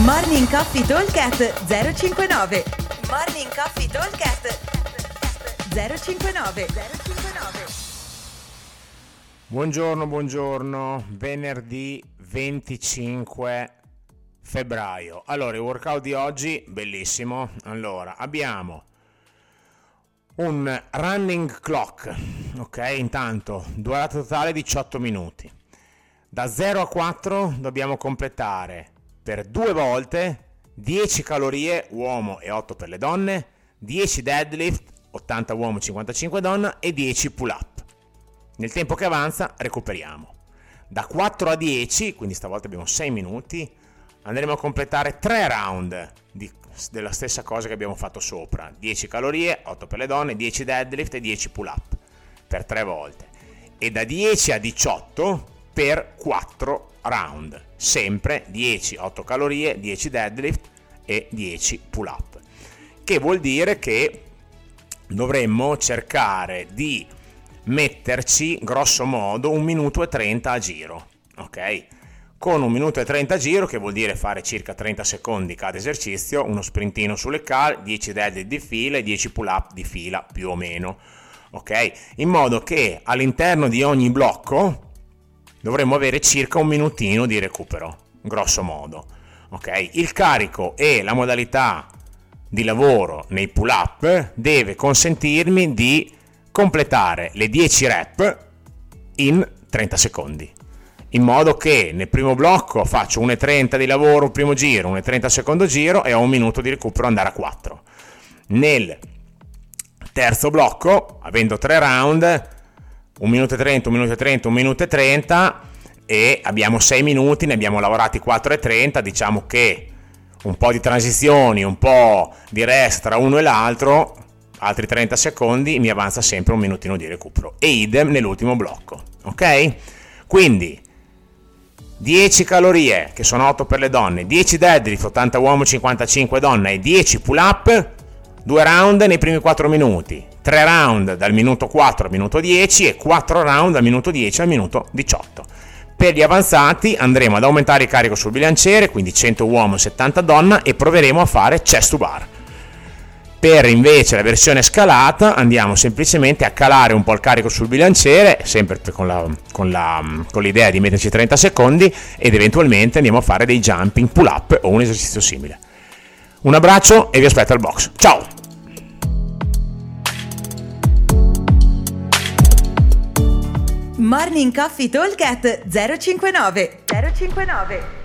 Morning Coffee Talkcast 059 Morning Coffee Talkcast 059 059 Buongiorno, buongiorno, venerdì 25 febbraio. Allora, il workout di oggi, bellissimo. Allora, abbiamo un running clock, ok? Intanto, durata totale 18 minuti. Da 0 a 4 dobbiamo completare per due volte 10 calorie uomo e 8 per le donne, 10 deadlift, 80 uomo, 55 donna e 10 pull up. Nel tempo che avanza recuperiamo. Da 4 a 10, quindi stavolta abbiamo 6 minuti, andremo a completare 3 round di, della stessa cosa che abbiamo fatto sopra. 10 calorie, 8 per le donne, 10 deadlift e 10 pull up per 3 volte. E da 10 a 18 per 4 round, sempre 10 8 calorie, 10 deadlift e 10 pull up. Che vuol dire che dovremmo cercare di metterci grosso modo un minuto e 30 a giro, ok? Con un minuto e 30 a giro, che vuol dire fare circa 30 secondi cada esercizio, uno sprintino sulle cal, 10 deadlift di fila e 10 pull up di fila più o meno, ok? In modo che all'interno di ogni blocco dovremmo avere circa un minutino di recupero, grosso modo. Ok? Il carico e la modalità di lavoro nei pull up deve consentirmi di completare le 10 rep in 30 secondi. In modo che nel primo blocco faccio 1,30 di lavoro primo giro, 1,30 secondo giro e ho un minuto di recupero andare a 4. Nel terzo blocco, avendo 3 round, 1 minuto e 30, 1 minuto e 30, 1 minuto e 30 e abbiamo 6 minuti, ne abbiamo lavorati 4 e 30, diciamo che un po' di transizioni, un po' di rest tra uno e l'altro, altri 30 secondi, mi avanza sempre un minutino di recupero. E idem nell'ultimo blocco, ok? Quindi 10 calorie, che sono 8 per le donne, 10 deadlift, 80 uomo, 55 donne e 10 pull up, 2 round nei primi 4 minuti, 3 round dal minuto 4 al minuto 10 e 4 round dal minuto 10 al minuto 18. Per gli avanzati andremo ad aumentare il carico sul bilanciere, quindi 100 uomo, 70 donna e proveremo a fare chest to bar. Per invece la versione scalata andiamo semplicemente a calare un po' il carico sul bilanciere, sempre con, la, con, la, con l'idea di metterci 30 secondi ed eventualmente andiamo a fare dei jumping pull up o un esercizio simile. Un abbraccio e vi aspetto al box. Ciao! Morning Coffee Talk 059 059